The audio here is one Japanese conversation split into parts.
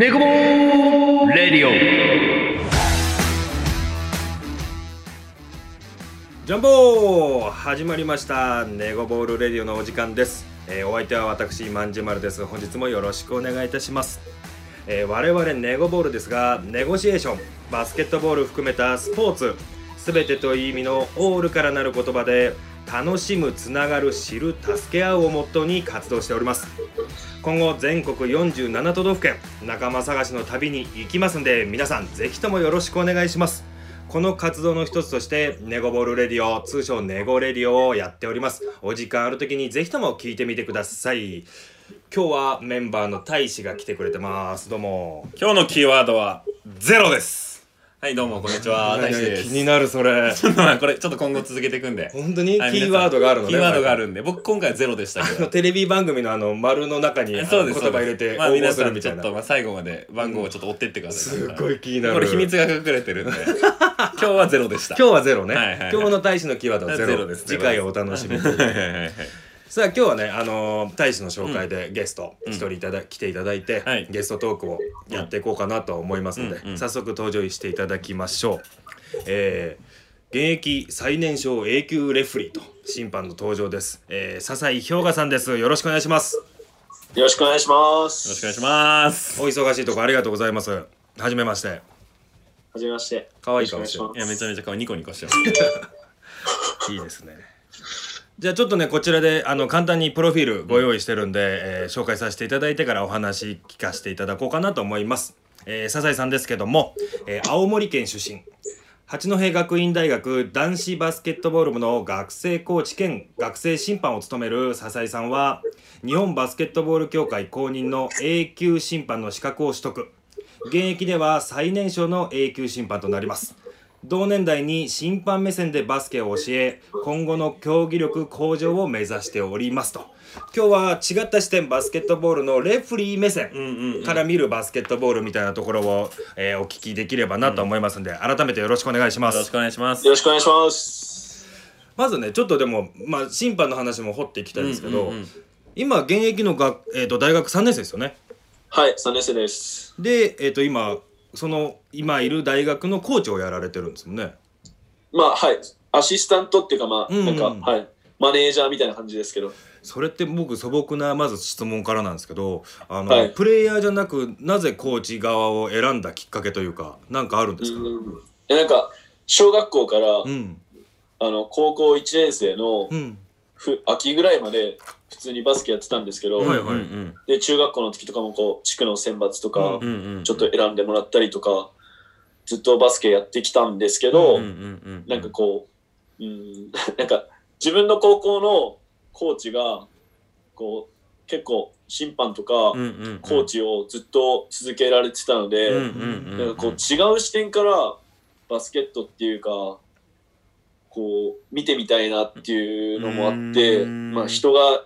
ネコボレディオ。ジャンボー始まりました。ネゴボールレディオのお時間です、えーお相手は私まんじまるです。本日もよろしくお願いいたします、えー我々ネゴボールですがネゴシエーションバスケットボール含めたスポーツすべてという意味のオールからなる言葉で楽しむつながる知る助け合うをモットーに活動しております。今後全国47都道府県仲間探しの旅に行きますんで皆さんぜひともよろしくお願いします。この活動の一つとしてネゴボールレディオ通称ネゴレディオをやっております。お時間ある時にぜひとも聞いてみてください。今日はメンバーの大使が来てくれてます。どうも。今日のキーワードはゼロです。はいどうもこんにちは。大志です。気になるそれ。ちょっとまあこれちょっと今後続けていくんで。本当にキはいーワードがあるのねキーワードがあるんで。僕今回はゼロでしたけど。あのテレビ番組のあの丸の中にあの そうです言葉入れてまあ応募皆さんちするみたいな。ょっとまあ最後まで番号をちょっと追ってってください。すごい気になる。これ秘密が隠れてるんで。今日はゼロでした。今日はゼロね、はいはいはい。今日の大使のキーワードはゼロ。ゼロです次回をお楽しみに。はいはいはいはいさあ今日はねあのー大使の紹介でゲスト一人いただ、来ていただいて、はいゲストトークをやっていこうかなと思いますので、うんうん早速登場していただきましょう。えー現役最年少 A 級レフリーと審判の登場です。えー、笹井氷河さんです。よろしくお願いします。よろしくお願いします。よろしくお願いしますお忙しいところありがとうございます。はじめまして。はじめまして。可愛い顔していやめちゃめちゃ顔ニコニコしてます いいですね。じゃあちょっとねこちらであの簡単にプロフィールご用意してるんで、えー紹介させていただいてからお話聞かせていただこうかなと思います。えー、笹井さんですけども、えー青森県出身。八戸学院大学男子バスケットボール部の学生コーチ兼学生審判を務める笹井さんは日本バスケットボール協会公認の A 級審判の資格を取得。現役では最年少の A 級審判となります。同年代に審判目線でバスケを教え今後の競技力向上を目指しておりますと。今日は違った視点バスケットボールのレフリー目線から見るバスケットボールみたいなところを、えーお聞きできればなと思いますんで改めてよろしくお願いします。よろしくお願いします。よろしくお願いします。まずねちょっとでも、まあ、審判の話も掘っていきたいんですけど、うんうんうん。今現役のが、えー、と大学3年生ですよね。はい、3年生です。で、えー、と今その今いる大学のコーチをやられてるんですもんね。まあ、はい。アシスタントっていうか、まあ、うんなんか、はい。マネージャーみたいな感じですけど。それって僕素朴なまず質問からなんですけどあの、はい。プレイヤーじゃなくなぜコーチ側を選んだきっかけというか何かあるんですか？うなんか、小学校から、うん。あの、高校1年生のうん。ふ秋ぐらいまで、普通にバスケやってたんですけど、はいはい。で、中学校の時とかも、こう、地区の選抜とか、ちょっと選んでもらったりとか、ずっとバスケやってきたんですけど、なんかこう、うん、なんか自分の高校のコーチが、こう、結構審判とかコーチをずっと続けられてたので、なんかこう違う視点からバスケットっていうか、こう見てみたいなっていうのもあって、うん。まあ人が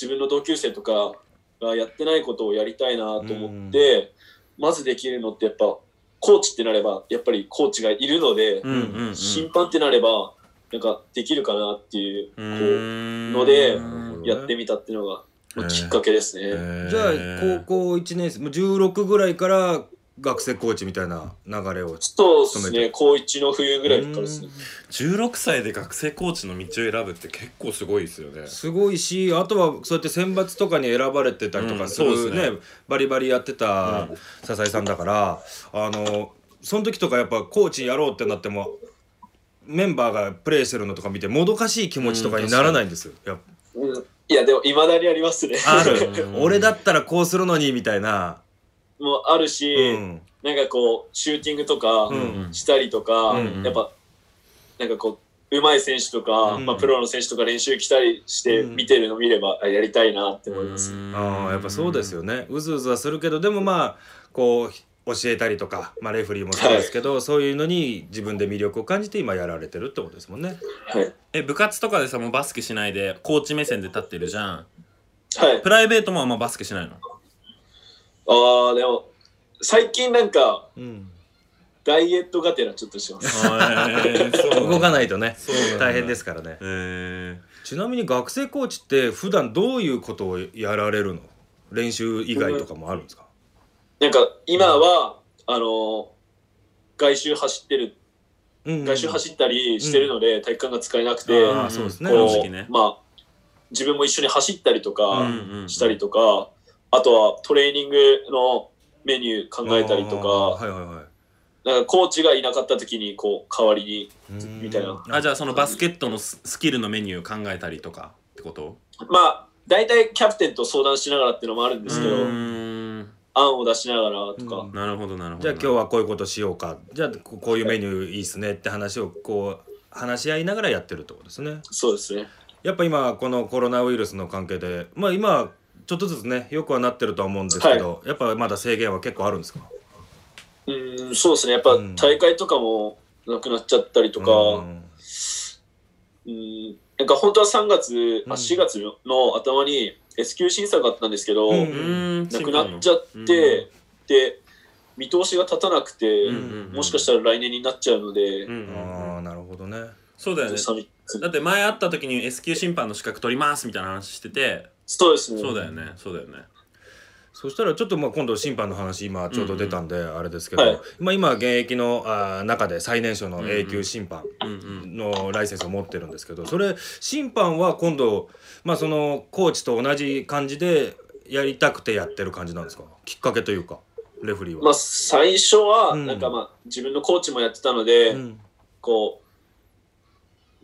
自分の同級生とかがやってないことをやりたいなと思って、まずできるのってやっぱコーチってなればやっぱりコーチがいるので、うんうんうん。審判ってなればなんかできるかなっていうこううんのでん。やってみたっていうのがきっかけですね。じゃあ高校1年生もう16ぐらいから学生コーチみたいな流れをそうですね。高1の冬ぐらいからですね。16歳で学生コーチの道を選ぶって結構すごいですよね。すごいしあとはそうやって選抜とかに選ばれてたりとうん。かするそうですね,、バリバリやってた笹井さんだから、あのその時とかやっぱコーチやろうってなってもメンバーがプレーしてるのとか見てもどかしい気持ちとかにならないんですよ。うん。いやでもいまだにありますね。俺だったらこうするのにみたいな。もうあるし、うん。なんかこうシューティングとかうん。したりとか、うん。うんやっぱなんかこう上手い選手とか、うん。まあ、プロの選手とか練習来たりしてうん。見てるの見れば、あやりたいなって思います。ああやっぱそうですよね。うずうずはするけどでもまあこう教えたりとか、まあ、レフェリーもそうですけど、そういうのに自分で魅力を感じて今やられてるってことですもんね。はい。え部活とかでさもうバスケしないでコーチ目線で立ってるじゃん。はい。プライベートもあんまバスケしないの？ああ、でも、最近なんか、うん、ダイエットがてらちょっとします。動かないいとね大変ですからね。えー、ちなみに学生コーチって普段どういうことをやられるの？練習以外とかもあるんですか？なんか今は、あの、外周走ってる、うん外周走ったりしてるので、体育館が使えなくて、あーそうですね。ねまあ、自分も一緒に走ったりとかうんうん。したりとか、あとはトレーニングのメニュー考えたりとか、はいはいはい。なんかコーチがいなかった時に、こう、代わりに、うん。みたいな。あじゃあそのバスケットのススキルのメニュー考えたりとかってこと？まあ、大体キャプテンと相談しながらっていうのもあるんですけど、案を出しながらとか、うん。なるほどなるほど。じゃあ今日はこういうことしようか。じゃあここういうメニューいいっすねって話をこう話し合いながらやってるってことですね。そうですね。やっぱ今このコロナウイルスの関係でまあ今ちょっとずつねよくはなってるとは思うんですけど、やっぱまだ制限は結構あるんですか？うん、そうですね。やっぱうん。大会とかもなくなっちゃったりとか、うん。うん、なんか本当は3月、うん。あ4月の頭に S 級審査があったんですけど、うん。うーんなくなっちゃって、で、見通しが立たなくて、うん。うんうんもしかしたら来年になっちゃうので、うんうんうんああなるほどね。そうだよね。寂だって前会った時に S 級審判の資格取りますみたいな話しててそうですね。そうだよね。そうだよね。そしたらちょっとまあ今度審判の話今ちょうど出たんであれですけど、はい。まあ今現役のあー中で最年少の A 級審判うんうん。のライセンスを持ってるんですけどそれ審判は今度まあそのコーチと同じ感じでやりたくてやってる感じなんですか？きっかけというかレフリーは。まあ最初は、うん。なんかまあ自分のコーチもやってたので、うん。こう、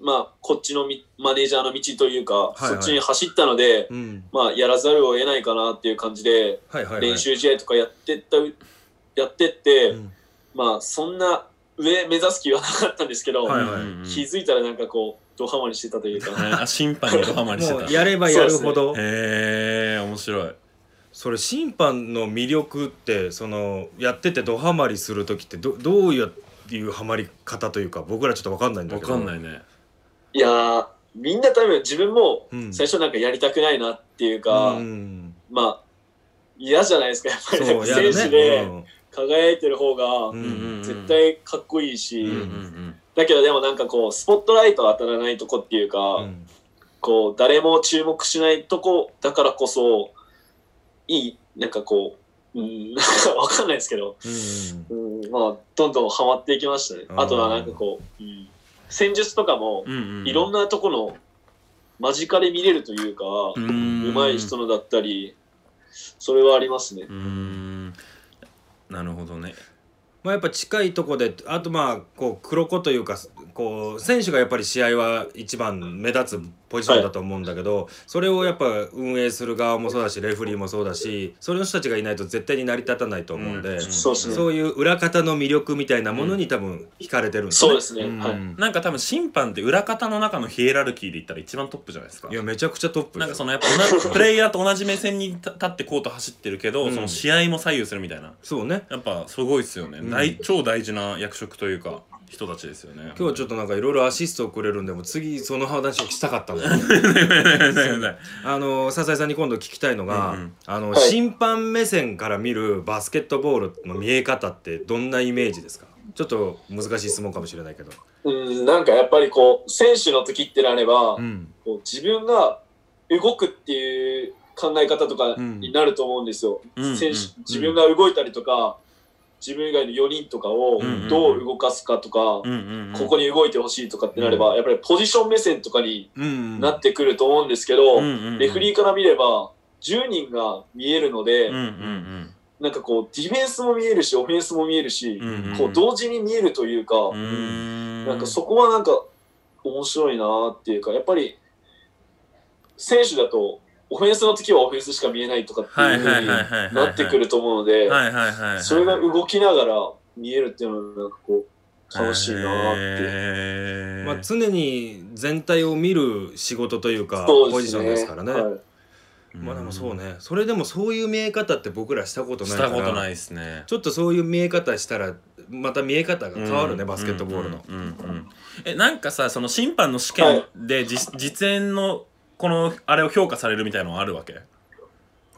まあこっちのみマネージャーの道というか、はいそっちに走ったので、うん。まあやらざるを得ないかなっていう感じで、はいはいはい、練習試合とかやってった、やってって、うん。まあそんな上目指す気はなかったんですけど、はいはい。うんうん気づいたらなんかこう、ドハマりしてたというか、審判にドハマりしてた。やればやるほど、へえ面白い。それ審判の魅力ってそのやっててドハマりする時ってどどういういうハマり方というか僕らちょっと分かんないんだわけど。かんないねいやー、みんな多分自分もうん。最初なんかやりたくないなっていうか、うん。まあ嫌じゃないですか、やっぱり、選手でね、輝いてる方が絶対かっこいいし、うん。うんだけどでもなんかこう、スポットライト当たらないとこっていうか、うん。うんこう、誰も注目しないとこだからこそ、いい、なんかこう、うん、なんかわかんないですけど、うん。うん、まあ、どんどんハマっていきましたね。あとはなんかこう、うん、戦術とかもいろんなとこの間近で見れるというか、う手い人のだったり、それはありますね。う。ん。なるほどね。まあ、やっぱ近いとこであとまあこう黒子というかこう選手がやっぱり試合は一番目立つポジションだと思うんだけど、それをやっぱ運営する側もそうだしレフリーもそうだしそれの人たちがいないと絶対に成り立たないと思うんで、うん。そうですね。そういう裏方の魅力みたいなものに多分惹かれてるんですね。そうですね。うん。はい。なんか多分審判って裏方の中のヒエラルキーで言ったら一番トップじゃないですか。いやめちゃくちゃトップなんかそのやっぱ同じプレイヤーと同じ目線に立ってコート走ってるけど、うん。その試合も左右するみたいな。そうね。やっぱすごいっすよね、うん。大超大事な役職というか人たちですよね。今日はちょっとなんかいろいろアシストをくれるんでもう次その話をしたかったんだよねあの笹井さんに今度聞きたいのが、うんうん。あの、はい。審判目線から見るバスケットボールの見え方ってどんなイメージですか？ちょっと難しい質問かもしれないけど。うん、なんかやっぱりこう、選手の時ってなれば、うん。こう自分が動くっていう考え方とかになると思うんですよ。うん。選手うん。自分が動いたりとか、自分以外の4人とかをうんどう動かすかとか、ここに動いてほしいとかってなれば、やっぱりポジション目線とかにうんなってくると思うんですけど、レフリーから見れば10人が見えるので、なんかこうディフェンスも見えるしオフェンスも見えるし、こう同時に見えるというか、なんかそこはなんか面白いなっていうかやっぱり選手だとオフェンスの時はオフェンスしか見えないとかっていう風にはいはいはいはいはいなってくると思うのではいはいはいはい。それが動きながら見えるっていうのはなんかこう楽しいなって。まあ、常に全体を見る仕事というかそうポジションですからね。はい。まあでもそうね。それでもそういう見え方って僕らしたことないしからたことないですね。ちょっとそういう見え方したらまた見え方が変わるね、バスケットボールの。うんうんうんえなんかさその審判の試験で実,、実演のこのあれを評価されるみたいなのはあるわけ？ある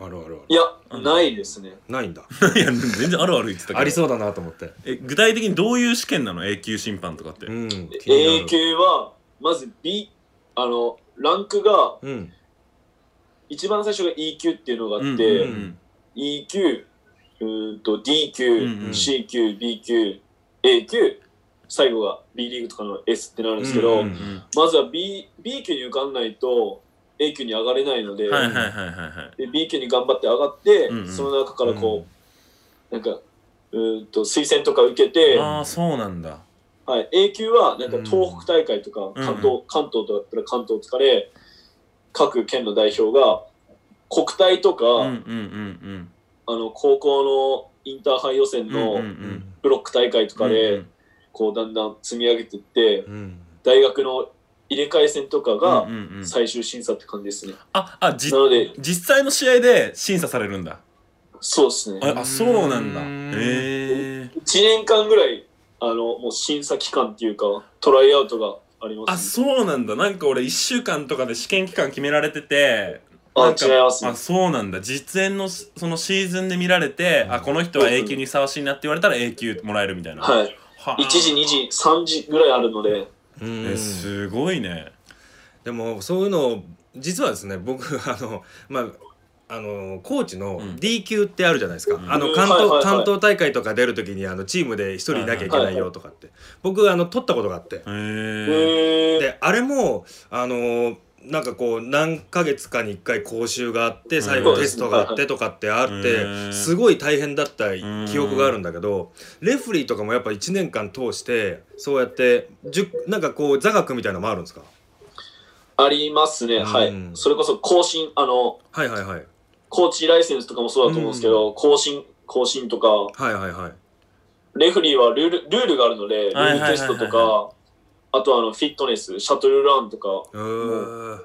あるある。いやないですね。ないんだ。いや全然あるある言ってたけど。ありそうだなと思って。え具体的にどういう試験なの？A 級審判とかって、うん、気にな A る級はまず B あのランクがうん。一番最初が E 級っていうのがあって、うんうん E 級うーんと D 級、うんうん。C 級、B 級、A 級、最後が B リーグとかの S ってなるんですけど、うんうんうんまずは B, B 級に受かんないと A 級に上がれないので,、はいはいはいはいはい。で B 級に頑張って上がって、うんうん。その中からこう、なんかうーんと推薦とか受けて、ああそうなんだ。はい、A 級はなんかうん。東北大会とか、うん関東関東だったら関東とかで各県の代表が国体とか、うんうんうんあの高校のインターハイ予選うんうんのうん。ブロック大会とかうんで、うん。こうだんだん積み上げていって、うん。大学の入れ替え戦とかが最終審査って感じですね。ああじなので、実際の試合で審査されるんだ。そうですね。ああそうなんだ。うん。へえ1年間ぐらい、あの、もう審査期間っていうか、トライアウトがありまあす、ね。そうなんだ。なんか俺1週間とかで試験期間決められててあなんか違いますね。あそうなんだ。実演のそのシーズンで見られて、あこの人は A 級にふさわしいなって言われたら A 級もらえるみたいな。はい。は1時、2時、3時ぐらいあるので、うんえすごいね。でもそういうのを実はですね僕あのまああのコーチのうん。D 級ってあるじゃないですか、うん。あのうん関東、はいはいはい。関東大会とか出る時にあのチームで一人いなきゃいけないよとか。って、僕あの取ったことがあって。であれもあのなんかこう何ヶ月かに1回講習があって最後うんテストがあってとかってあっうてん。すごい大変だった記憶があるんだけどレフリーとかもやっぱ1年間通してそうやってなんかこう座学みたいなのもあるんですか？ありますね、はい。うん。それこそ更新、あの、はいはいはい。コーチライセンスとかもそうだと思うんですけど、更新、更新とか、はいはいはい。レフリーはルールルールがあるので、ルールテストとか、あとはあのフィットネス、シャトルランとか、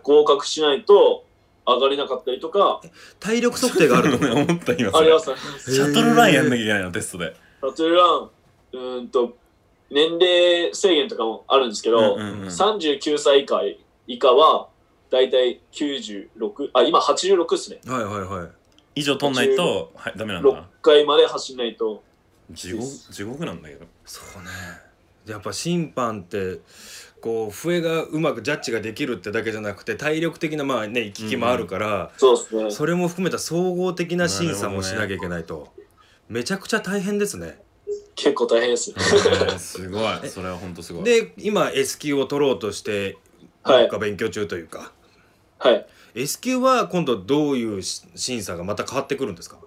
合格しないと上がれなかったりとか、体力測定があるの？思った今あります。あります。シャトルランやんなきゃいけないの？テストで。シャトルラン、うーんと、年齢制限とかもあるんですけど、うんうんうん。39歳以下以下は、だいたい96、あ、今86ですね。はいはいはい。以上取んないと、はい、ダメなんだ6回まで走んないと。地獄地獄なんだけど。そうねやっぱ審判ってこう笛がうまくジャッジができるってだけじゃなくて体力的なまあね行き来もあるから、そうですね。それも含めた総合的な審査もしなきゃいけないと、めちゃくちゃ大変ですね。結構大変です。すごい。それは本当すごい。で今 S 級を取ろうとしてはい。勉強中というか、はい。S 級は今度どういうし審査がまた変わってくるんですか？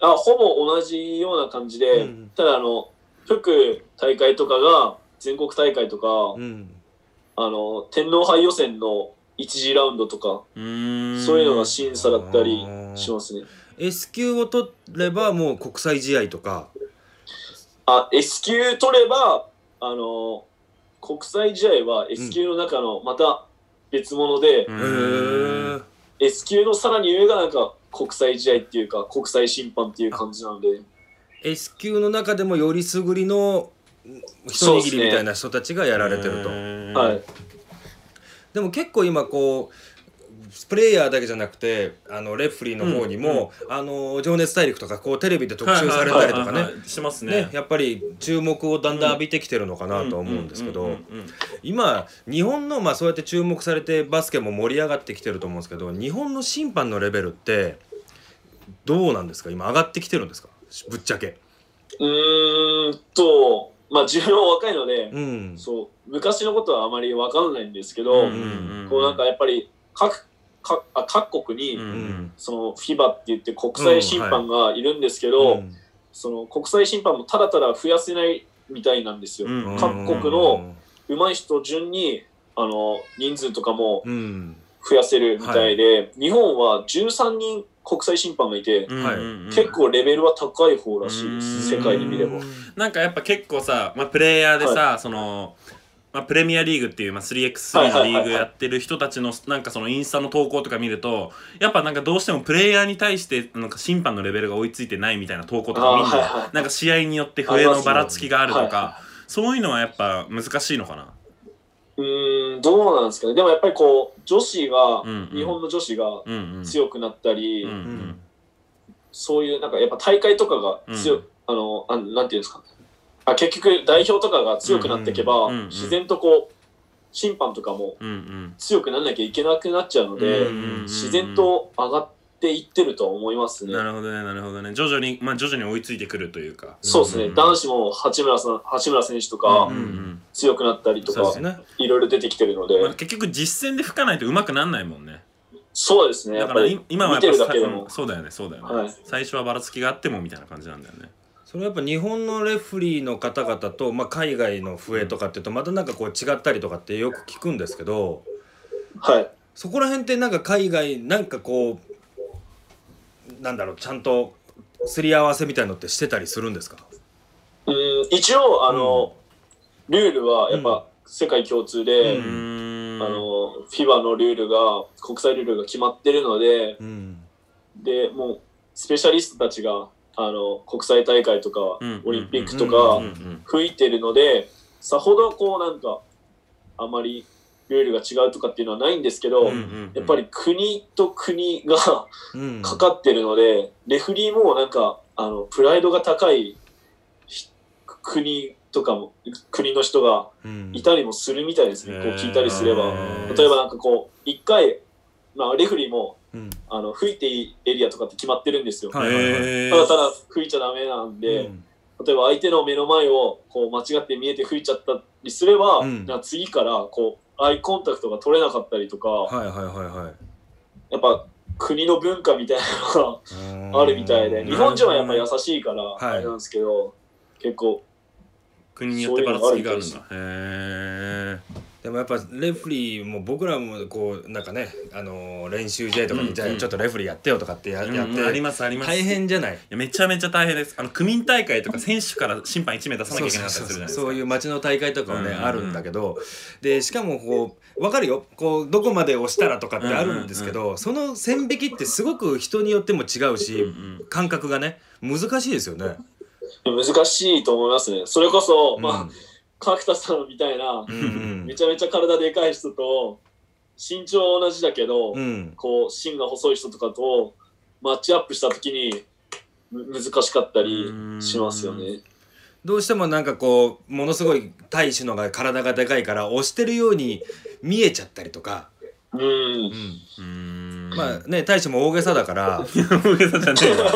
あほぼ同じような感じで、うん。ただあの各大会とかが全国大会とか、うん。あの天皇杯予選の1次ラウンドとか、そういうのが審査だったりしますね。S 級を取ればもう国際試合とか。あ S 級取ればあの国際試合は S 級の中のまた別物で、うん。ー S 級のさらに上がなんか国際試合っていうか国際審判っていう感じなので S 級の中でもよりすぐりの一握りみたいな人たちがやられてると、へーはい。でも結構今こうプレイヤーだけじゃなくてあのレフリーの方にも「あの情熱大陸」とかこうテレビで特集されたりとかね。してますね。ねやっぱり注目をだんだん浴びてきてるのかなとは思うんですけどうんうんうん。今日本のまあそうやって注目されてバスケも盛り上がってきてると思うんですけど日本の審判のレベルってどうなんですか？今上がってきてるんですか？ぶっちゃけ。うーんとまあ自分は若いので、うん。そう昔のことはあまり分かんないんですけど、うんうんうん。こうなんかやっぱり各各あ各国に、うんうん。その FIBA って言って国際審判がいるんですけど、うん。その国際審判もただただ増やせないみたいなんですよ。うん。各国の上手い人順にあの人数とかもうん増やせるみたいで、日本は13人国際審判がいて、うん。はい。結構レベルは高い方らしいでうん。す、世界で見れば。なんかやっぱ結構さ、まあ、プレイヤーでさ、その、まあ、プレミアリーグっていう、まあ、3x3 のリーグやってる人たちのなんかそのインスタの投稿とか見るとやっぱなんかどうしてもプレイヤーに対してなんか審判のレベルが追いついてないみたいな投稿とか見るのあーはいはい。なんか試合によって笛のばらつきがあるとかそういうのはやっぱ難しいのかなうーん、どうなんですかね。でもやっぱりこう、女子が、うんうん。日本の女子がうんうん。強くなったり、うんうん。そういうなんかやっぱ大会とかが強、うん。あのあ、なんていうんですか。あ結局代表とかが強くなっていけば、うんうん自然とこう、審判とかもうんうん。強くならなきゃいけなくなっちゃうので、うんうんうん自然と上がっっていってると思いますね。なるほどねなるほどね。徐々にまあ徐々に追いついてくるというか。そうですね、うん男子も八村さん八村選手とかうんうん強くなったりとかね。いろいろ出てきてるので、まあ、結局実践で吹かないと上手くなんないもんね。そうですね、やだからっぱりい今はやっ見てるぱだけでも。うん、そうだよねそうだよね、はい。最初はばらつきがあってもみたいな感じなんだよね。それはやっぱ日本のレフリーの方々と、まあ、海外の笛とかっていうとまたなんかこう違ったりとかってよく聞くんですけどはい。そこら辺ってなんか海外なんかこうなんだろうちゃんとすり合わせみたいのってしてたりするんですか？うん一応、あの、ルールはやっぱ世界共通で、あの、FIBA のルールが、国際ルールが決まってるので、うん。で、もう、スペシャリストたちが、あの、国際大会とか、うん。オリンピックとうん。か吹いてるので、さほどこうなんか、あまりルールが違うとかっていうのはないんですけど、やっぱり国と国がうん。かかってるので、レフリーもなんか、あの、プライドが高いひ国とかも、国の人がうん。いたりもするみたいですね。こう聞いたりすれば。へー例えばなんかこう、一回、まあレフリーも、うん。あの、吹いていいエリアとかって決まってるんですよ。はいはいはい。へー。ただただ吹いちゃダメなんで、うん。例えば相手の目の前をこう間違って見えて吹いちゃったりすれば、うん。な次からこうアイコンタクトが取れなかったりとか、はいはいはいはい。やっぱ国の文化みたいなのがあるみたいで、日本人はやっぱ優しいからはい。あれなんですけど、結構国によってばらつきがあるんだへえでもやっぱレフリーも僕らもこうなんかね、あのー練習試合とかに、うんじゃあちょっとレフリーやってよとかってや,、やってありますあります。大変じゃない？めちゃめちゃ大変です。あの区民大会とか選手から審判1名出さなきゃいけなかったりするじゃないですか。そういう街の大会とかはね、あるんだけどでしかもこう分かるよ。こうどこまで押したらとかってあるんですけど、その線引きってすごく人によっても違うし、うん。感覚がね難しいですよね。難しいと思いますね。それこそ、うん。まあ、角田さんみたいな、うんうん。めちゃめちゃ体でかい人と、身長同じだけど、うん。こう、芯が細い人とかとマッチアップした時にむ難しかったりしますよね。どうしてもなんかこうものすごい大使のが体がでかいから押してるように見えちゃったりとか、うん。うーんまあね大使も大げさだから。大げさじゃねえわ。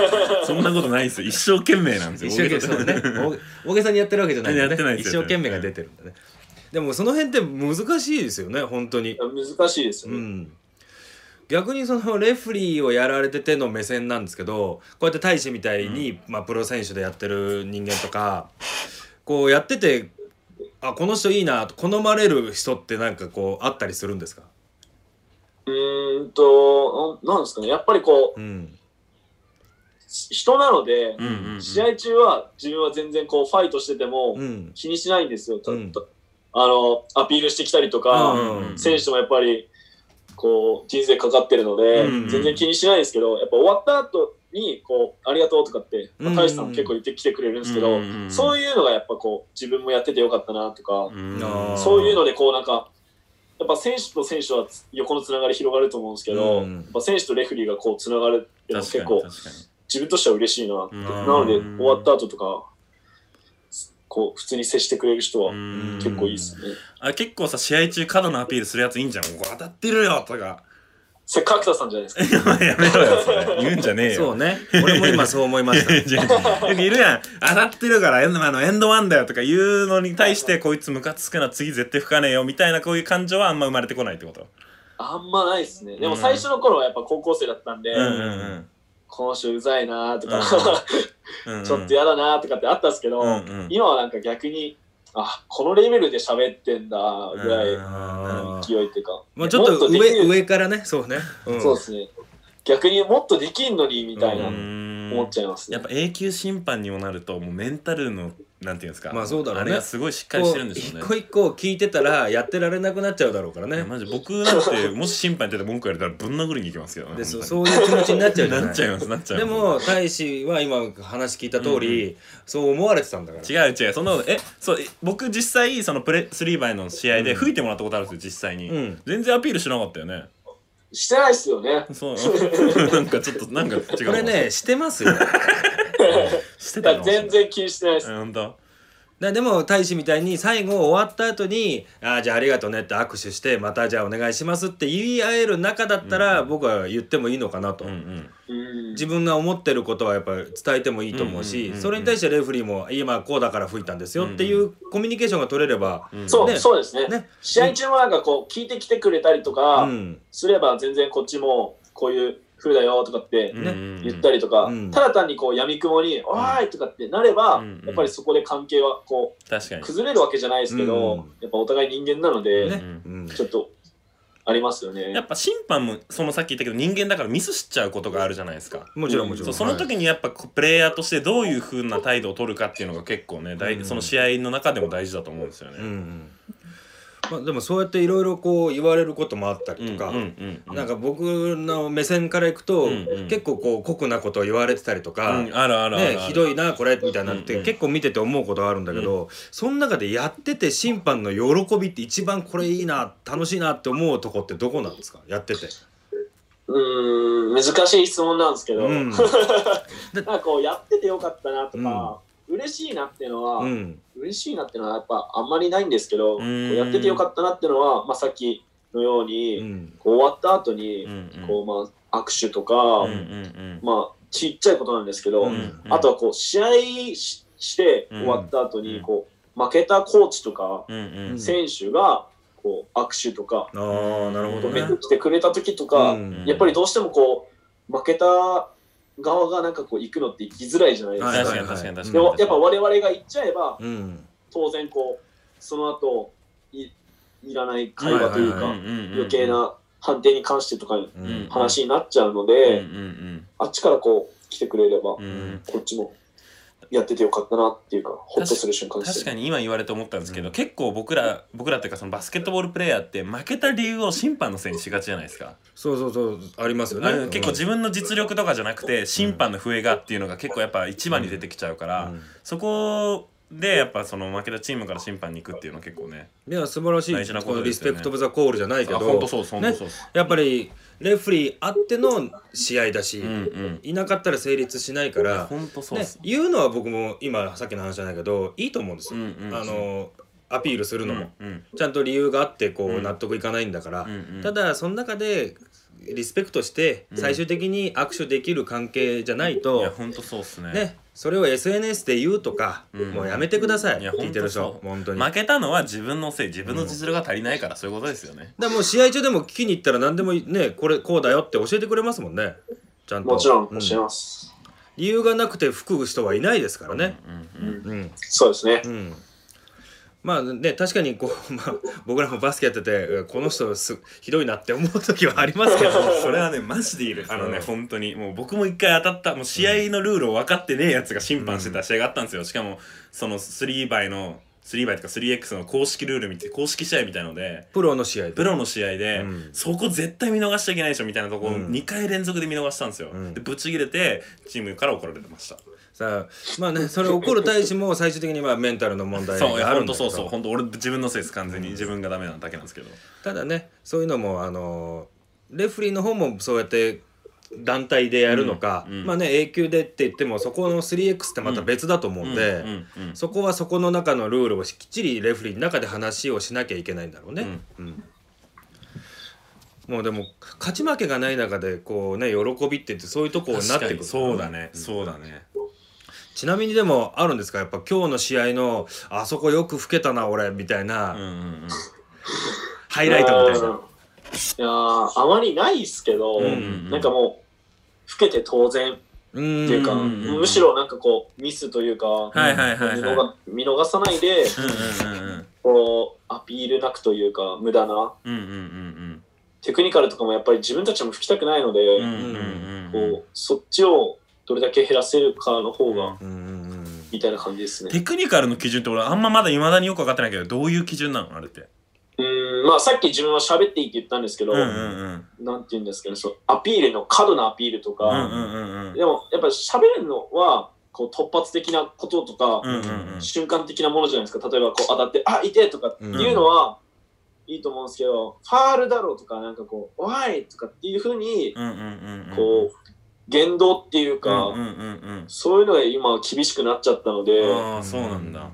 そんなことないですよ。一生懸命なんですよ。一生懸命そうね。大大げさにやってるわけじゃないんだやってないねですよ。一生懸命が出てるんだね。でもその辺って難しいですよね本当に。難しいですよ。ね。うん。逆にそのレフリーをやられてての目線なんですけどこうやって大使みたいに、まあ、プロ選手でやってる人間とかこうやっててあこの人いいなと好まれる人ってなんかこうあったりするんですか？うーんと、ななんですかね。やっぱりこう、うん。人なので、うんうんうん。試合中は自分は全然こう、ファイトしててもうん。気にしないんですよ。うん。とあの、アピールしてきたりとか、うん選手もやっぱり、こう、人生かかってるので、うん全然気にしないんですけど、やっぱ終わった後に、こう、ありがとうとかって、まあうん大使さんも結構言ってきてくれるんですけど、うんうんうんそういうのがやっぱこう、自分もやっててよかったなとか、そういうのでこうなんか、やっぱ選手と選手はつ横のつながり広がると思うんですけど、うん。やっぱ選手とレフェリーがこうつながるっていうのは結構自分としては嬉しいな。って。うん。なので終わった後とか、こう普通に接してくれる人はうん。結構いいですね。あ結構さ試合中過度なアピールするやついいんじゃん。当たってるよとかそれ角田さんじゃないですか。やめろよそれ。言うんじゃねえよ。そうね。俺も今そう思いました。いるやん。当たってるからエンドあのエンドワンだよとか言うのに対してこいつムカつくな次絶対吹かねえよみたいなこういう感情はあんま生まれてこないってこと。あんまないですね。でも最初の頃はやっぱ高校生だったんで、うんうんこの人うざいなとか、ちょっと嫌だなとかってあったんですけど、うんうん。今はなんか逆に、あ、このレベルで喋ってんだぐらい勢いっていうか、まあちょっと上上からねそうね、うん。そうですね。逆にもっとできんのにみたいなうん。思っちゃいますね。やっぱ永久審判にもなるともうメンタルのなんていうんですか。まあそうだろうね。あれがすごいしっかりしてるんでしょうね。こう一個一個聞いてたらやってられなくなっちゃうだろうからね。マジ僕なんてもし審判やってて文句言われたらぶん殴りに行きますけどね。でそ本そういう気持ちになっちゃうじゃななっちゃいますなっちゃいでます。も大使は今話聞いた通り、そう思われてたんだから。違う違う。そのえそうえ僕実際そのプレスリーバイの試合で吹いてもらったことあるんですよ実際に、うん。全然アピールしなかったよねしてないっすよね。そう。なんかちょっとなんか違うこれねしてますよ。してたかもしれない。全然気にしてないです。うんと？だでも大使みたいに最後終わった後に「ああじゃあありがとうね」って握手して「またじゃあお願いします」って言い合える仲だったら僕は言ってもいいのかなと、うんうん。うん。自分が思ってることはやっぱ伝えてもいいと思うしうんうんうんうん。それに対してレフリーも「今こうだから吹いたんですよ」っていうコミュニケーションが取れれば、うん。そう、ねそうですね。ね。試合中もなんかこう聞いてきてくれたりとうかん。すれば全然こっちもこういう風だよとかってうん。うん言ったりとか、うん。ただ単にこう闇雲に「おーい!」とかってなれば、うんうん。やっぱりそこで関係はこ確かに。う崩れるわけじゃないですけど、うん。やっぱお互い人間なので、ね。ちょっとありますよね。やっぱ審判もそのさっき言ったけど人間だからミスしちゃうことがあるじゃないですか。もちろんもちろん。そうその時にやっぱプレイヤーとしてどういう風な態度を取るかっていうのが結構ね大うん。その試合の中でも大事だと思うんですよね。うんうんまあ、でもそうやっていろいろこう言われることもあったりとか、うんうんうんなんか僕の目線からいくと、うんうん。結構こう酷なことを言われてたりとか、うんあるあるあるある。ね、ひどいなこれみたいになって、うんうん。結構見てて思うことがあるんだけど、その中でやってて審判の喜びって一番これいいな楽しいなって思うとこってどこなんですか？やってて。うーん難しい質問なんですけど、うん。なんかこうやっててよかったなとか、嬉しいなっていうのは、うん嬉しいなっていうのはやっぱあんまりないんですけど、こううんやっててよかったなっていうのは、まあ、さっきのように、うん。こう終わった後に、うんうん。こうまあ握手とか、うんうんまあちっちゃいことなんですけど、うんうん。あとはこう試合しして終わった後に、うん。こう負けたコーチとか、うんうん。うん選手がこう握手とかああなるほどね。止め。てきてくれた時とか、うん。やっぱりどうしてもこう負けた側がなんかこう行くのって行きづらいじゃないですか。はい確かに確かに確かに。でもやっぱ我々が行っちゃえばうん。当然こうその後いいらない会話というか余計な判定に関してとか話になっちゃうのうんで、うんあっちからこう来てくれれば、こっちもやっててよかったなっていうかほっとする瞬間です確か。に今言われて思ったんですけど、うん。結構僕ら僕らっていうかそのバスケットボールプレーヤーって負けた理由を審判のせいにしがちじゃないですか、そうそうそうありますよね。結構自分の実力とかじゃなくて審判の笛がっていうのが結構やっぱ一番に出てきちゃうから、うん。そこでやっぱその負けたチームから審判に行くっていうのは結構ねいや素晴らしい。大事なことこのリスですよねペクト・オブ・ザ・コールじゃないけどあ本当そうです本当ねそう。です、やっぱりレフリーあっての試合だし、うんうん。いなかったら成立しないから、そうね言うのは僕も今さっきの話じゃないけどいいと思うんですよ、うんうんうん。あのアピールするのも、うんうん。ちゃんと理由があってこう、うん。納得いかないんだから、うんうん。ただその中でリスペクトしてうん。最終的に握手できる関係じゃないいと、や本当そうっすね。ねそれを SNS で言うとか、うん。もうやめてください。いや聞いてる人ほんとそう本当に。負けたのは自分のせい自分の実力が足りないからそういうことですよね、だからもう試合中でも聞きに行ったら何でもねこれこうだよって教えてくれますもんね。ちゃんと。もちろんう教えます。理由がなくて吹く人はいないですからね。うんうん。うん。そうですね。う。んまあね確かにこう、まあ、僕らもバスケやっててこの人すひどいなって思う時はありますけど。それはねマジでいる。あのねうん本当に。もう僕も一回当たった。もう試合のルールを分かってねえやつが審判してた試合があったんですよ。しかもその3倍の3倍とか 3X の公式ルール見て公式試合みたいので。プロの試合で。プロの試合で、うん。そこ絶対見逃しちゃいけないでしょみたいなとこをうん。2回連続で見逃したんですよ、うん。でブチ切れてチームから怒られてましたさあまあねそれ怒る大使も最終的にはメンタルの問題そういやがあるんだけど。本当そうそう。本当俺自分のせいです完全に。自分がダメなだけなんですけど。ただねそういうのもあのレフリーの方もそうやって団体でやるのか、うんうん。まあね A 級でって言ってもそこの 3X ってまた別だと思うんで、そこはそこの中のルールをきっちりレフリーの中で話をしなきゃいけないんだろうね。うん。もうでも勝ち負けがない中でこうね喜びって言ってそういうとこになってくる。そうだね、そうだねちなみにでもあるんですか？やっぱ今日の試合のあそこよく老けたな俺みたいな、うんうんうん。ハイライトみたいな。うん。いやーあまりないですけど、うんうんなんかもう老けて当然。っていうか、うんうんうんむしろなんかこうミスというか、はいはいはいはい。見逃見逃さないでうんうんうんうん。こうアピールなくというか無駄な。うんうんうん。テクニカルとかもやっぱり自分たちも吹きたくないので、うんうんうんうん。こうそっちをどれだけ減らせるかの方がうんうんうんみたいな感じですね。テクニカルの基準って俺あんままだ未だによく分かってないけどどういう基準なの？あれってうーんまあさっき自分は喋っていいって言ったんですけど、うんうんうんなんて言うんですかねそうアピールの過度なアピールとか、うんうんうんうんでもやっぱり喋るのはこう突発的なこととか、うんうんうん瞬間的なものじゃないですか例えばこう当たって「あいて!」とかっていうのは、いいと思うんですけどファールだろうとかなんかこう「おい!」とかっていうふうに、こう言動っていうか、うんうんうんそういうのが今厳しくなっちゃったので、うんああそうなんだ。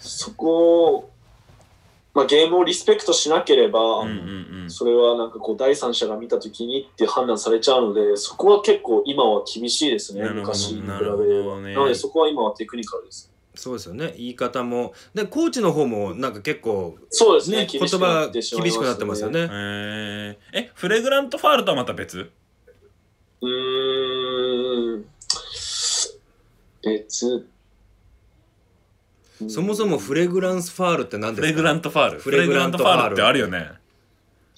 そこを、まあ、ゲームをリスペクトしなければ、うんうんうん。それはなんかこう第三者が見たときにって判断されちゃうので、そこは結構今は厳しいですね、昔に比べれば。どね。なのでそこは今はテクニカルです。そうですよね言い方も。でコーチの方もなんか結構そうですね、ね言葉厳しくなってますよ。ね。えー、えフレグラントファールとはまた別？うーん。別。そもそもフレグランスファールって何ですか？フレグラントファール。フレグラントファール。ってあるよね。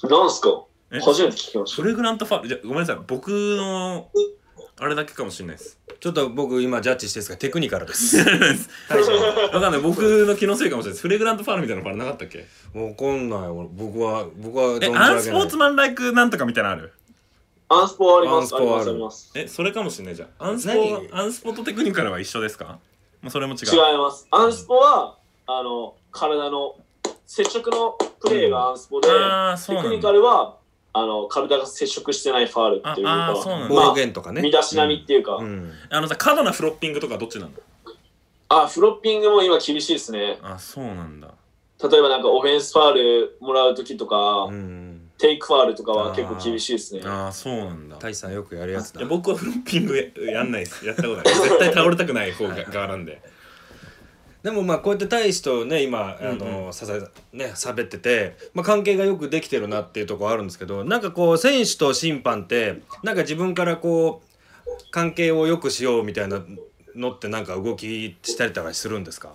なんすか？え？初めて聞きました。フレグラントファール。じゃごめんなさい。僕のあれだけかもしれないです。ちょっと僕今ジャッジしていいですか？テクニカルです。わかんない。僕の気のせいかもしれないです。フレグラントファールみたいなのファールなかったっけ？わかんない。俺僕は僕は存じえアンスポーツマンライクなんとかみたいなのある？アンスポあります、あります、アンスポあります。えそれかもしれないじゃん。アンス何ポアンスポとテクニカルは一緒ですか？もうそれも違う。違います。アンスポは、あの、体の接触のプレーがアンスポで、ああそうテクニカルは、あの、体が接触してないファールっていうああーそうなんだ。暴まあ、言とかね。身だしなみっていうか、うん。あのさ過度なフロッピングとかどっちなんだ？あ、フロッピングも今厳しいですね。あそうなんだ。例えばなんかオフェンスファールもらうときとか、うんテイクファールとかは結構厳しいですね。ああそうなんだ。大志さんよくやるやつだ。いや僕はフロッピングや やんないです。やったことない。絶対倒れたくない方が側なんで。でもまあこうやって大志とね今あうんの支えね喋ってて、まあ、関係がよくできてるなっていうところあるんですけどなんかこう選手と審判ってなんか自分からこう関係を良くしようみたいなのってなんか動きしたりとかするんですか？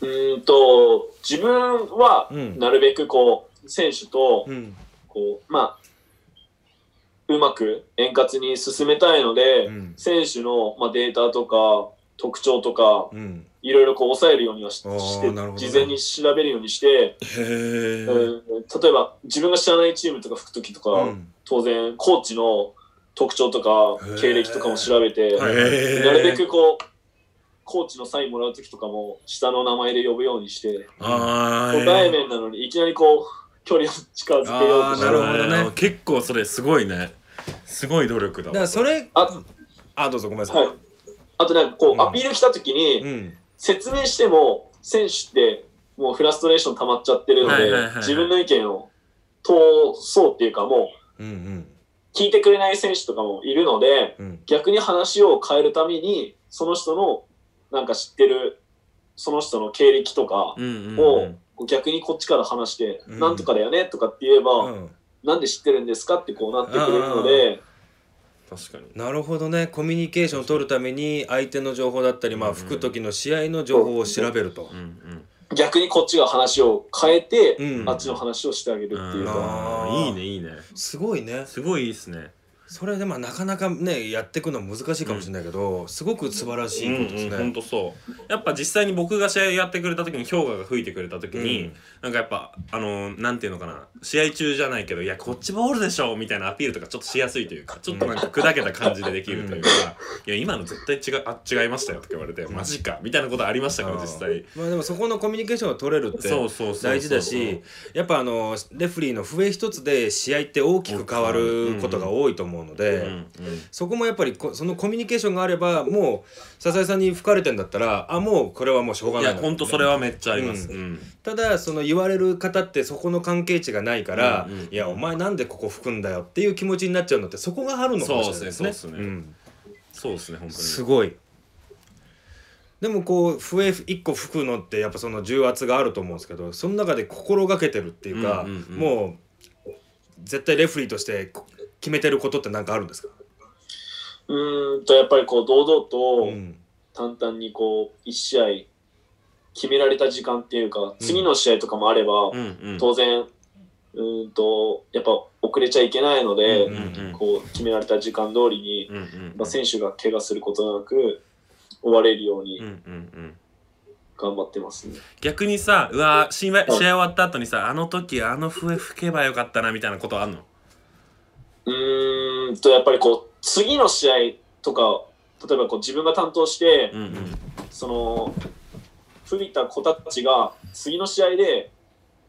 うーんと、自分はうん。なるべくこう、選手とうんこう、まあ、うまく円滑に進めたいので、うん。選手の、まあ、データとか特徴とか、うん。いろいろこう抑えるようにはししてね。事前に調べるようにして、例えば自分が知らないチームとか吹く時とか、うん。当然コーチの特徴とか経歴とかも調べて、なるべくこうコーチのサインもらう時とかも下の名前で呼ぶようにして、あ初対面なのにいきなりこう距離を近づけようとしてあーなるほどね。結構それすごいね。すごい努力だだからそれああどうぞごめんなさい、はい、あとなんかこうん。うアピール来た時に、うん。説明しても選手ってもうフラストレーション溜まっちゃってるので、はいはいはいはい。自分の意見を通そうっていうかもうんうん。う聞いてくれない選手とかもいるのでうん。逆に話を変えるためにその人のなんか知ってるその人の経歴とかうんうん。を逆にこっちから話して、うん。なんとかだよねとかって言えば、うん。なんで知ってるんですかってこうなってくれるので確かに。なるほどね。コミュニケーションを取るために相手の情報だったり、まあ、うん吹く時の試合の情報を調べると。う。んうん。逆にこっちが話を変えて、うん。あっちの話をしてあげるっていうか。いいねいいね。すごいね。すごいいいっすねそれでまあなかなかねやっていくのは難しいかもしれないけど、すごく素晴らしいことですね。うんうん、ほんとそう。やっぱ実際に僕が試合やってくれた時に氷河が吹いてくれた時に、うん。なんかやっぱあのなんていうのかな。試合中じゃないけどいやこっちボールでしょみたいなアピールとかちょっとしやすいというかちょっとなんか砕けた感じでできるというか、いや今の絶対違うあ違いましたよ。とか言われて、マジかみたいなことありましたから実際。まあでもそこのコミュニケーションを取れるって大事だしやっぱあのレフリーの笛一つで試合って大きく変わることが多いと思うので、うんうん。そこもやっぱりこそのコミュニケーションがあればもう笹井さんに吹かれてんだったらあもうこれはもうしょうがいないやほんとそれはめっちゃあります、ううん。ただその言われる方ってそこの関係値がないから、うんうんいやお前なんでここ吹くんだよっていう気持ちになっちゃうのってそこがあるのかもしれないですね。そうですねそうですね本当に。すごい。でもこう笛一個吹くのってやっぱその重圧があると思うんですけどその中で心がけてるっていうか、うんうんうん。もう絶対レフリーとしてこ決めてることって何かあるんですか、うーんとやっぱりこう堂々とうん。淡々にこう1試合決められた時間っていうか次の試合とかもあれば当然うーんとやっぱ遅れちゃいけないのでこう決められた時間通りにまあ選手が怪我することなく終われるように頑張ってますね。逆にさうわ試合試合終わった後にさあの時あの笛吹けばよかったなみたいなことあんの？うーんとやっぱりこう次の試合とか例えばこう自分が担当してうんうん。その吹いた子たちが次の試合で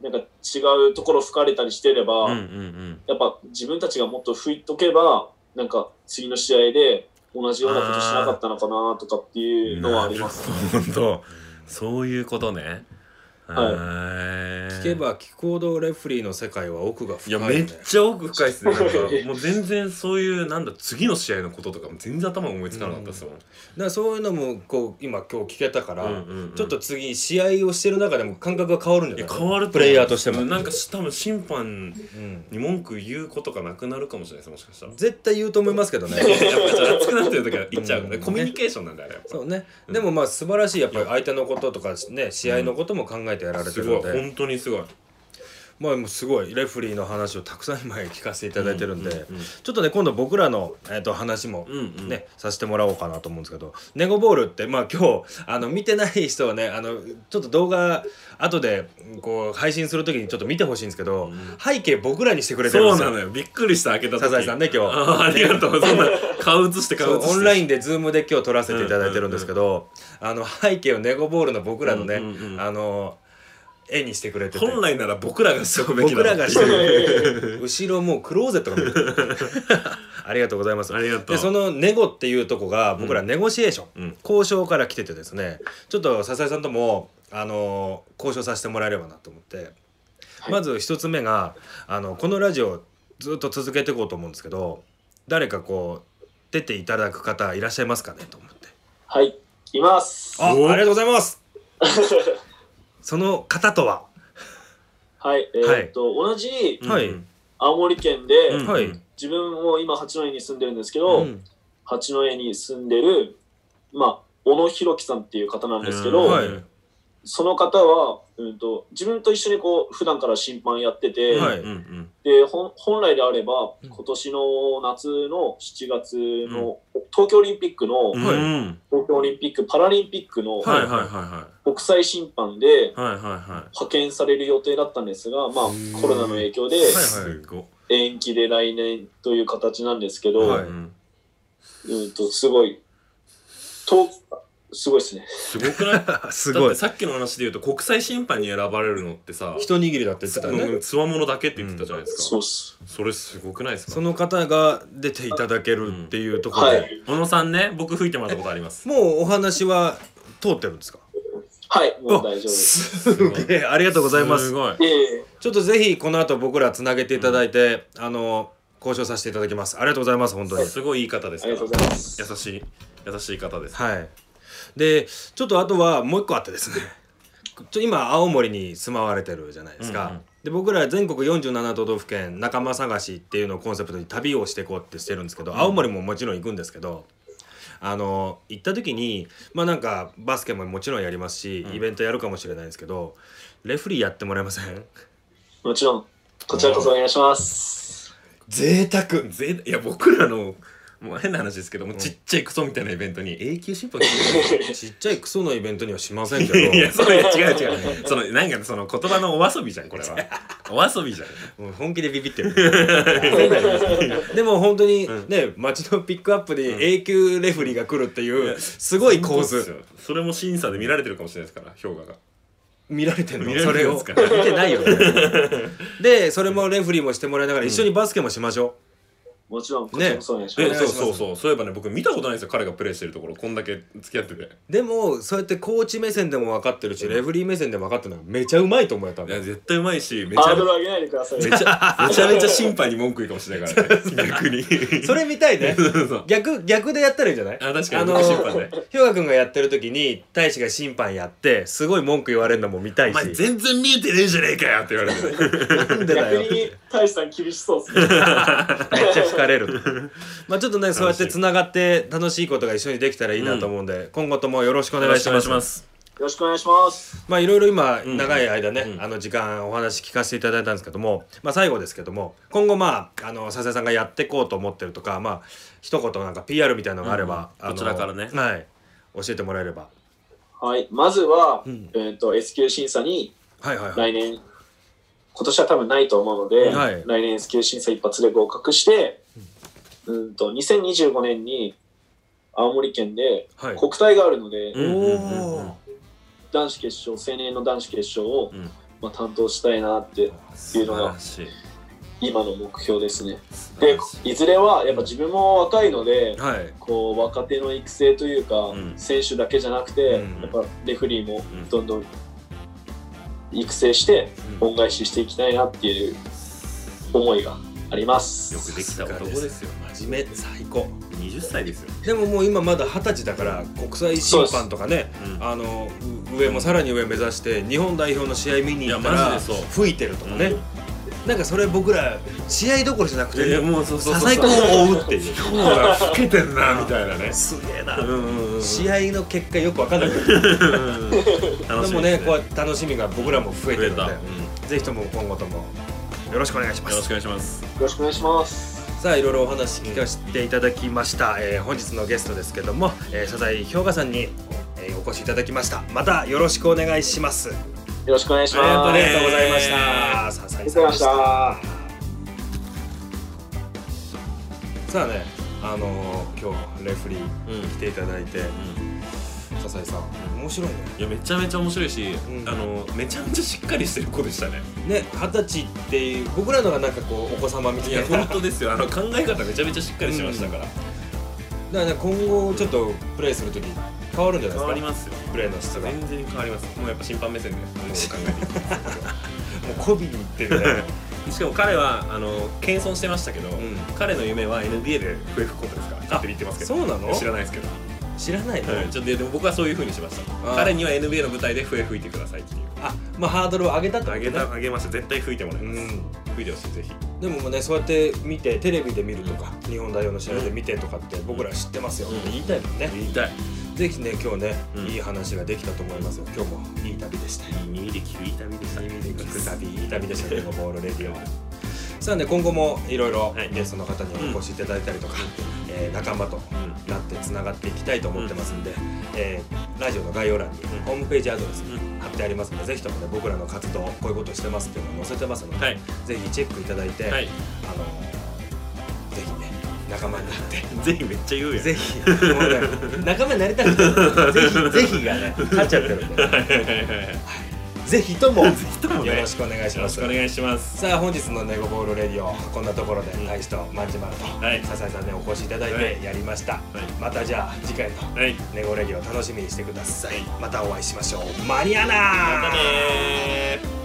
なんか違うところ吹かれたりしてれば、うんうんうん。やっぱ自分たちがもっと吹いとけばなんか次の試合で同じようなことしなかったのかなとかっていうのはあります。なるほど。そういうことね聞けば聞くほどレフリーの世界は奥がいや深いよねめっちゃ奥深いっすね。もう全然そういうなんだ次の試合のこととかも全然頭思いつかなかったっすもん、だからそういうのもこう今今日聞けたから、うんうんうん。ちょっと次試合をしてる中でも感覚が変わるんじゃない？いや変わるとプレイヤーとしても、なんかし多分審判うんに文句言うことがなくなるかもしれないですもしかしたら。絶対言うと思いますけどね。やっぱちょっと熱くなってる時は言っちゃう、うん。コミュニケーションなんだよあれやっぱ。そうね、でもまあ素晴らしいやっぱり相手のこととかね試合のことも考えてやられてするので、ごい本当にすごい。まあもうすごいレフェリーの話をたくさん今聞かせていただいてるんで、うんうんうん。ちょっとね今度僕らの、えー、と話もうんうん。ね、させてもらおうかなと思うんですけどネゴボールってまあ今日あの見てない人はねあのちょっと動画後でこう配信する時にちょっと見てほしいんですけど、背景僕らにしてくれてるんですよ。そうなのよ。びっくりした開けた時。笹井さんね今日。あーありがとう。そんな 顔映して顔映して。オンラインでズームで今日撮らせていただいてるんですけど、あの背景をネゴボールの僕らのね、うんうんうん。あの絵にしてくれてて。本来なら僕らがしとくべきだ僕らがしてる 後ろもうクローゼットが見えてる。ありがとうございます。ありがとう。でそのネゴっていうとこが僕らネゴシエーション、うん。交渉から来ててですね。ちょっと笹井さんともあの交渉させてもらえればなと思って、はい。まず一つ目があのこのラジオずっと続けていこうと思うんですけど誰かこう出ていただく方いらっしゃいますかねと思って。はい、います。ああおりがとうございます その方とは、はい、えーっと、同じ青森県で、うん。はい。自分も今八戸に住んでるんですけうど、ん。八戸に住んでる、まあ、小野弘樹さんっていう方なんですけど、うん。はいその方は、うん、と自分と一緒にこう普段から審判やってて、はい。うんうん。で本本来であればうん。今年の夏の7月の東京オリンピックの、うん東京オリンピック・パラリンピックのはいはいはいは国際審判でいはいはいはい。派遣される予定だったんですが、まあコロナの影響ではいすごい延期で来年という形なんですけど、はい。うんうんとすごいとすごいですね。すごくない？すごい。だってさっきの話で言うと国際審判に選ばれるのってさ一握りだって言ってたよね。つわものだけって言ってたじゃないですか、そうっす。それすごくないですか？その方が出ていただけるっていうところで、はい。小野さんね僕吹いてもらったことあります。もうお話は通ってるんですか？はい、もう大丈夫です。すげえありがとうございます。すごい。ちょっとぜひこの後僕らつなげていただいて、あの交渉させていただきます。ありがとうございます本当に。すごいいい方ですから。ありがとうございます。優しい優しい方です。はいでちょっとあとはもう一個あってですね。ちょ今青森に住まわれてるじゃないですか、うんうん。で僕ら全国47都道府県仲間探しっていうのをコンセプトに旅をしていこうってしてるんですけど、青森ももちろん行くんですけどあの行った時にまあなんかバスケももちろんやりますし、うん。イベントやるかもしれないんですけどレフリーやってもらえません？もちろん、こちらこそお願いします。贅沢。ぜいや僕らのもう変な話ですけども、ちっちゃいクソみたいなイベントに。永久審判 ちっちゃいクソのイベントにはしませんけどいやそれ違う違う。そのなんかその言葉のお遊びじゃんこれは。お遊びじゃん。もう本気でビビってる。でも本当にね、街のピックアップで永久レフリーが来るっていうすごい構図。それも審査で見られてるかもしれないですから評価が見られてんの見らそれを見てないよねでそれもレフリーもしてもらいながら一緒にバスケもしましょもちろん、こちらこそお願いしえます。願いしますそう。そうそうそういえばね僕見たことないんですよ彼がプレーしてるところ。こんだけ付き合ってて。うでもそうやってコーチ目線でも分かってるしレフリー目線でも分かってるのがめちゃうまいと思うよ多分。いや絶対うまいしめちゃめハードル上げないでください。めちゃめちゃめちゃ審判に文句言うかもしれないからね 逆に。それ見たいね。そうそう逆逆でやったらいいんじゃない？あ確かにあの僕審判で。ひょうがくんがやってる時に大使が審判やってすごい文句言われるのも見たいし。全然見えてねえじゃねえかよって言われて。なんでだよ。逆に、大志さん厳しそうですね。めっちゃ惹かれる まあちょっとねそうやってつながって楽しいことが一緒にできたらいいなと思うんで、今後ともよろしくお願いします。す。よろしくお願いします。まあいろいろ今ん。長い間ね、うん。あの時間お話聞かせていただいたんですけども、まあ、最後ですけども今後まああの笹井さんがやっていこうと思ってるとかまあ一言なんか PR みたいなのがあれば、うん。こちらからね。はい。教えてもらえれば。はい、まずは、ん。えっ、と、S 級審査にはいはいはい。来年、今年は多分ないと思うので、はい。来年 S 級審査一発で合格して、うんと、2025年に青森県ではい。国体があるので、男子決勝、青年の男子決勝を、うん。まあ、担当したいなっていう素のが晴らしい。今の目標ですね。素晴でらしい。いずれはやっぱ自分も若いので、はい。こう若手の育成というか、ん。選手だけじゃなくて、うん。やっぱレフリーもん。どんどん育成してうん。恩返ししていきたいなっていう思いがあります。よくできた男ですよ真面目最高。20歳ですよ。でももう今まだ二十歳だから国際審判とかねうん。あのう上もさらに上目指して日本代表の試合見に行ったら吹いてるとかね、なんかそれ僕ら試合どころじゃなくていやもうそうそうそう笹井君を追うっていう。今日は老けてんなみたいなね。すげえな。うんうんうん試合の結果よく分かんないけどうん楽でもねこうやって楽しみが僕らも増えてるのでぜひとも今後ともよろしくお願いします。よろしくお願いします。よろしくお願いします。さあいろいろお話聞かせていただきました、えー本日のゲストですけども、えー、サザエ氷河さんに、えーお越しいただきました。またよろしくお願いします。よろしくお願いします。ありがとうございましえた。さあ、さりがとうございました。さあね、あのー今日レフリーうん来ていただいて、さん、面白いね。いやめちゃめちゃ面白いし、うん。あのめちゃめちゃしっかりしてる子でしたね。ね、二十歳っていう僕らのがなんかこうお子様みたいな。いや本当ですよ。あの考え方めちゃめちゃしっかりしてましたから、だからね、今後ちょっとプレーするとき変わるんじゃないですか？変わりますよ。プレーの質が。も全然変わります。もうやっぱ審判目線で物を考えて。いきますう媚びに行ってるね。しかも彼はあの謙遜してましたけど、ん。彼の夢は NBA で笛吹くことですから。勝手に言ってますけど。そうなの？知らないですけど、知らないの？はい、ちょっとでも僕はそういうふうにしました。彼には NBA の舞台で笛吹いてくださいっていう。あ、まあハードルを上げたってことね。あげげました。絶対吹いてもらいます、うん。吹いてほしいぜひ。でもねそうやって見てテレビで見るとか日本代表の試合で見てとかって僕ら知ってますよ。って言いたいもんね、言いたい。ぜひね今日ね、うん。いい話ができたと思いますよ。今日もいい旅でした。よ耳で聞くいい旅でした。耳で聞く旅いい旅でした。ねボールレディオさあね今後もいろいろはい。ゲストの方にお越しいただいたりとか、えー仲間となってつながっていきたいと思ってますんで、えーラジオの概要欄にうん。ホームページアドレスうん。貼ってありますので、ぜひともね僕らの活動こういうことしてますっていうのを載せてますので、はい。ぜひチェックいただいて、はい。あのーぜひね仲間になって。ぜひめっちゃ言うやん。ぜひ仲間になりたくてぜひぜひがね勝っちゃってるんで。はいぜひとも。よろしくお願いします。よろしくお願いします。さあ本日のネゴボールレディオこんなところでうん。大使とまんじまるとはい。笹井さんねお越しいただいはい。てやりました、はい。またじゃあ次回のはい。ネゴレディオ楽しみにしてください、はい。またお会いしましょう。マニアナまたねー